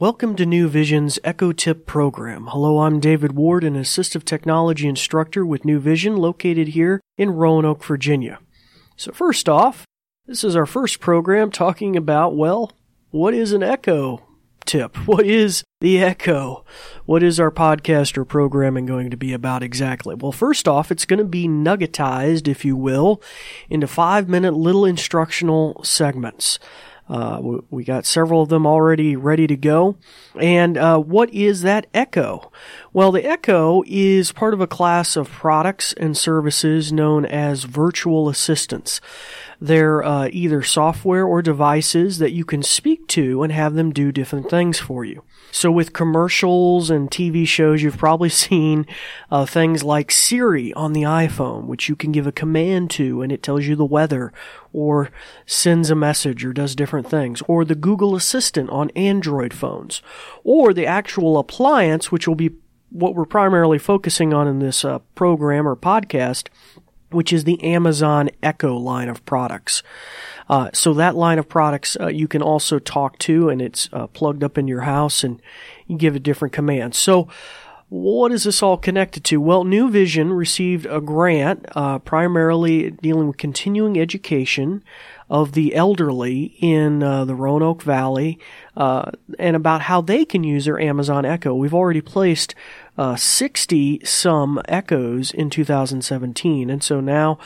Welcome to New Vision's Echo Tip program. Hello, I'm David Ward, an assistive technology instructor with New Vision located here in Roanoke, Virginia. So first off, this is our first program talking about, well, what is an echo tip? What is the echo? What is our podcast or programming going to be about exactly? Well, first off, it's going to be nuggetized, if you will, into five minute little instructional segments. Uh, we, got several of them already ready to go. And uh, what is that Echo? Well, the Echo is part of a class of products and services known as virtual assistants. They're uh, either software or devices that you can speak to and have them do different things for you. So with commercials and TV shows, you've probably seen uh, things like Siri on the iPhone, which you can give a command to and it tells you the weather or sends a message or does different things, or the Google Assistant on Android phones, or the actual appliance, which will be what we're primarily focusing on in this uh, program or podcast, which is the Amazon Echo line of products. Uh, so that line of products uh, you can also talk to, and it's uh, plugged up in your house, and you give it different commands. So what is this all connected to? Well, New Vision received a grant uh, primarily dealing with continuing education of the elderly in uh, the Roanoke Valley uh, and about how they can use their Amazon Echo. We've already placed 60 some Echoes in 2017, and so now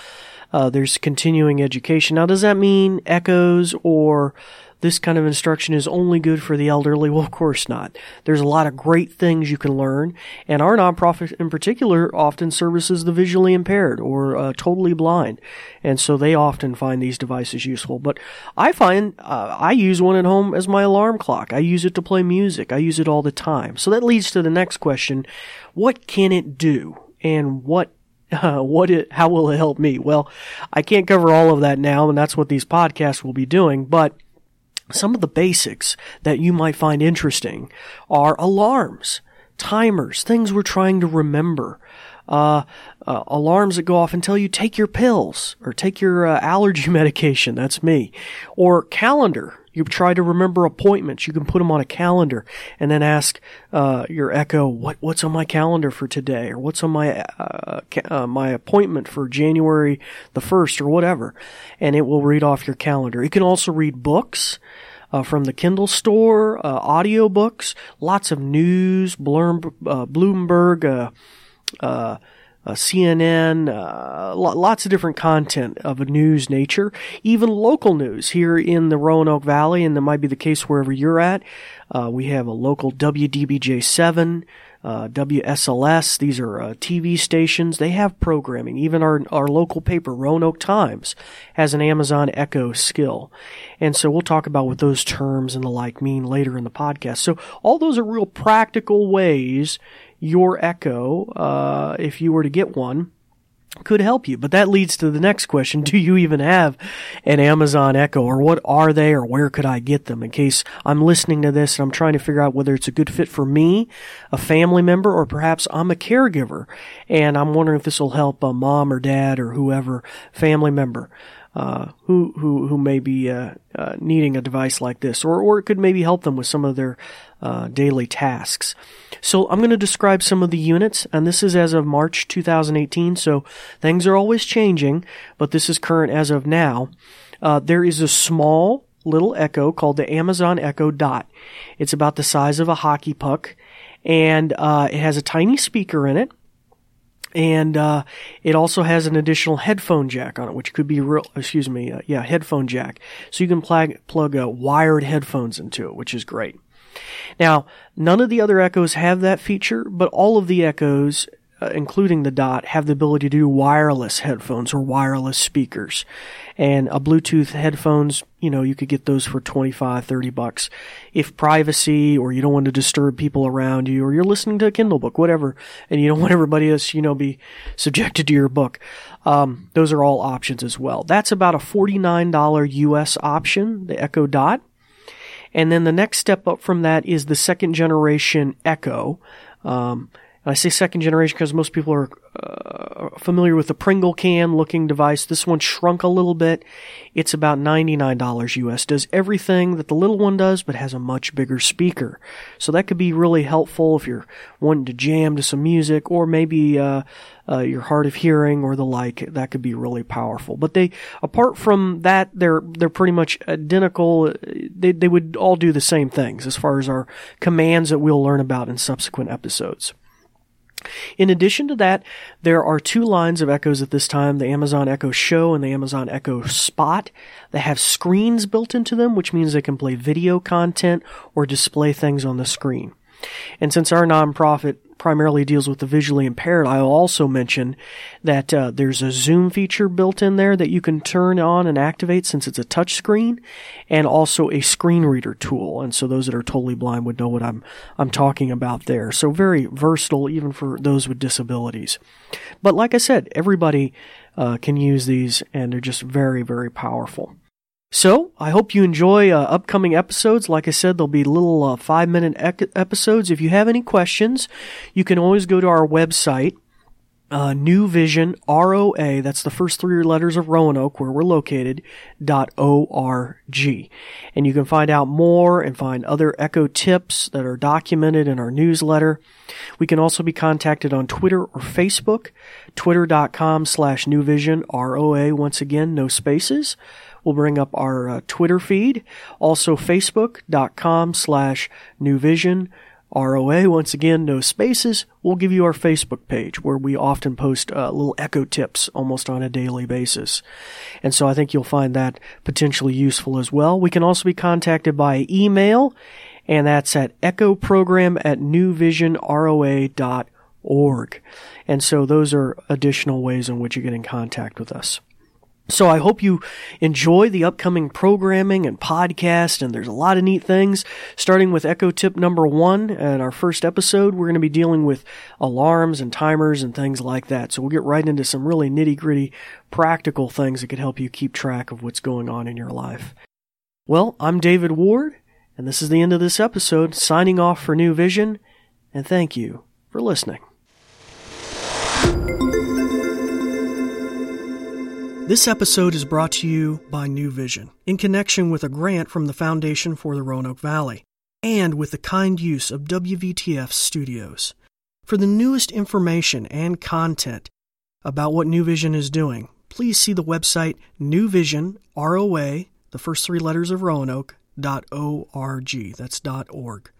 uh, there's continuing education. Now, does that mean echoes or this kind of instruction is only good for the elderly? Well, of course not. There's a lot of great things you can learn, and our nonprofit in particular often services the visually impaired or uh, totally blind, and so they often find these devices useful. But I find uh, I use one at home as my alarm clock. I use it to play music. I use it all the time. So that leads to the next question: What can it do? And what uh, what it, how will it help me? Well, I can't cover all of that now, and that's what these podcasts will be doing, but some of the basics that you might find interesting are alarms, timers, things we're trying to remember, uh, uh, alarms that go off tell you take your pills or take your uh, allergy medication. That's me. Or calendar. You try to remember appointments. You can put them on a calendar and then ask uh, your Echo, "What what's on my calendar for today?" or "What's on my uh, uh, my appointment for January the 1st or whatever, and it will read off your calendar. It can also read books. Uh, from the Kindle store, uh, audiobooks, lots of news, Blurm, uh, Bloomberg, uh, CNN, uh, lots of different content of a news nature, even local news here in the Roanoke Valley, and that might be the case wherever you're at. Uh, we have a local WDBJ7, uh, WSLS. These are uh, TV stations. They have programming. Even our our local paper, Roanoke Times, has an Amazon Echo skill, and so we'll talk about what those terms and the like mean later in the podcast. So all those are real practical ways your Echo, uh, if you were to get one, could help you. But that leads to the next question. Do you even have an Amazon Echo or what are they or where could I get them in case I'm listening to this and I'm trying to figure out whether it's a good fit for me, a family member, or perhaps I'm a caregiver and I'm wondering if this will help a mom or dad or whoever family member uh, who who who may be uh, uh, needing a device like this, or or it could maybe help them with some of their uh, daily tasks. So I'm going to describe some of the units, and this is as of March 2018. So things are always changing, but this is current as of now. Uh, there is a small little Echo called the Amazon Echo Dot. It's about the size of a hockey puck, and uh, it has a tiny speaker in it and uh, it also has an additional headphone jack on it, which could be real. Excuse me, uh, yeah, headphone jack. So you can plug plug uh, wired headphones into it, which is great. Now, none of the other Echoes have that feature, but all of the Echoes uh, including the Dot, have the ability to do wireless headphones or wireless speakers. And a Bluetooth headphones, you know, you could get those for 25, 30 bucks. If privacy or you don't want to disturb people around you or you're listening to a Kindle book, whatever, and you don't want everybody else, you know, be subjected to your book, um, those are all options as well. That's about a $49 US option, the Echo Dot. And then the next step up from that is the second generation Echo. Um, and I say second generation because most people are uh, familiar with the Pringle can looking device, this one shrunk a little bit. It's about $99 US. Does everything that the little one does, but has a much bigger speaker. So that could be really helpful if you're wanting to jam to some music or maybe, uh, uh, you're hard of hearing or the like. That could be really powerful. But they, apart from that, they're they're pretty much identical. They they would all do the same things as far as our commands that we'll learn about in subsequent episodes. In addition to that, there are two lines of Echoes at this time, the Amazon Echo Show and the Amazon Echo Spot. They have screens built into them, which means they can play video content or display things on the screen. And since our nonprofit primarily deals with the visually impaired, I'll also mention that uh, there's a zoom feature built in there that you can turn on and activate since it's a touch screen, and also a screen reader tool. And so those that are totally blind would know what I'm I'm talking about there. So very versatile even for those with disabilities. But like I said, everybody uh, can use these, and they're just very very powerful. So, I hope you enjoy uh, upcoming episodes. Like I said, there'll be little uh, five minute ec- episodes. If you have any questions, you can always go to our website, uh, New Vision, R-O-A, that's the first three letters of Roanoke, where we're located, dot O-R-G. And you can find out more and find other Echo tips that are documented in our newsletter. We can also be contacted on Twitter or Facebook, twitter.com slash New Vision, R-O-A, once again, no spaces. We'll bring up our uh, Twitter feed, also facebook.com slash New Vision ROA. Once again, no spaces. We'll give you our Facebook page where we often post uh, little echo tips almost on a daily basis. And so I think you'll find that potentially useful as well. We can also be contacted by email, and that's at echoprogram at newvisionroa.org. And so those are additional ways in which you get in contact with us. So I hope you enjoy the upcoming programming and podcast, and there's a lot of neat things. Starting with Echo Tip number one and our first episode, we're going to be dealing with alarms and timers and things like that. So we'll get right into some really nitty gritty practical things that could help you keep track of what's going on in your life. Well, I'm David Ward, and this is the end of this episode, signing off for New Vision, and thank you for listening. This episode is brought to you by New Vision in connection with a grant from the Foundation for the Roanoke Valley and with the kind use of WVTF Studios. For the newest information and content about what New Vision is doing, please see the website New Vision, R-O-A, the first three letters of Roanoke, dot O-R-G. That's dot org.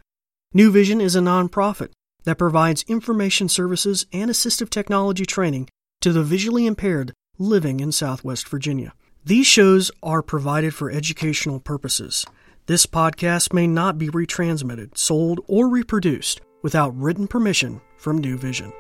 New Vision is a nonprofit that provides information services and assistive technology training to the visually impaired living in Southwest Virginia. These shows are provided for educational purposes. This podcast may not be retransmitted, sold, or reproduced without written permission from New Vision.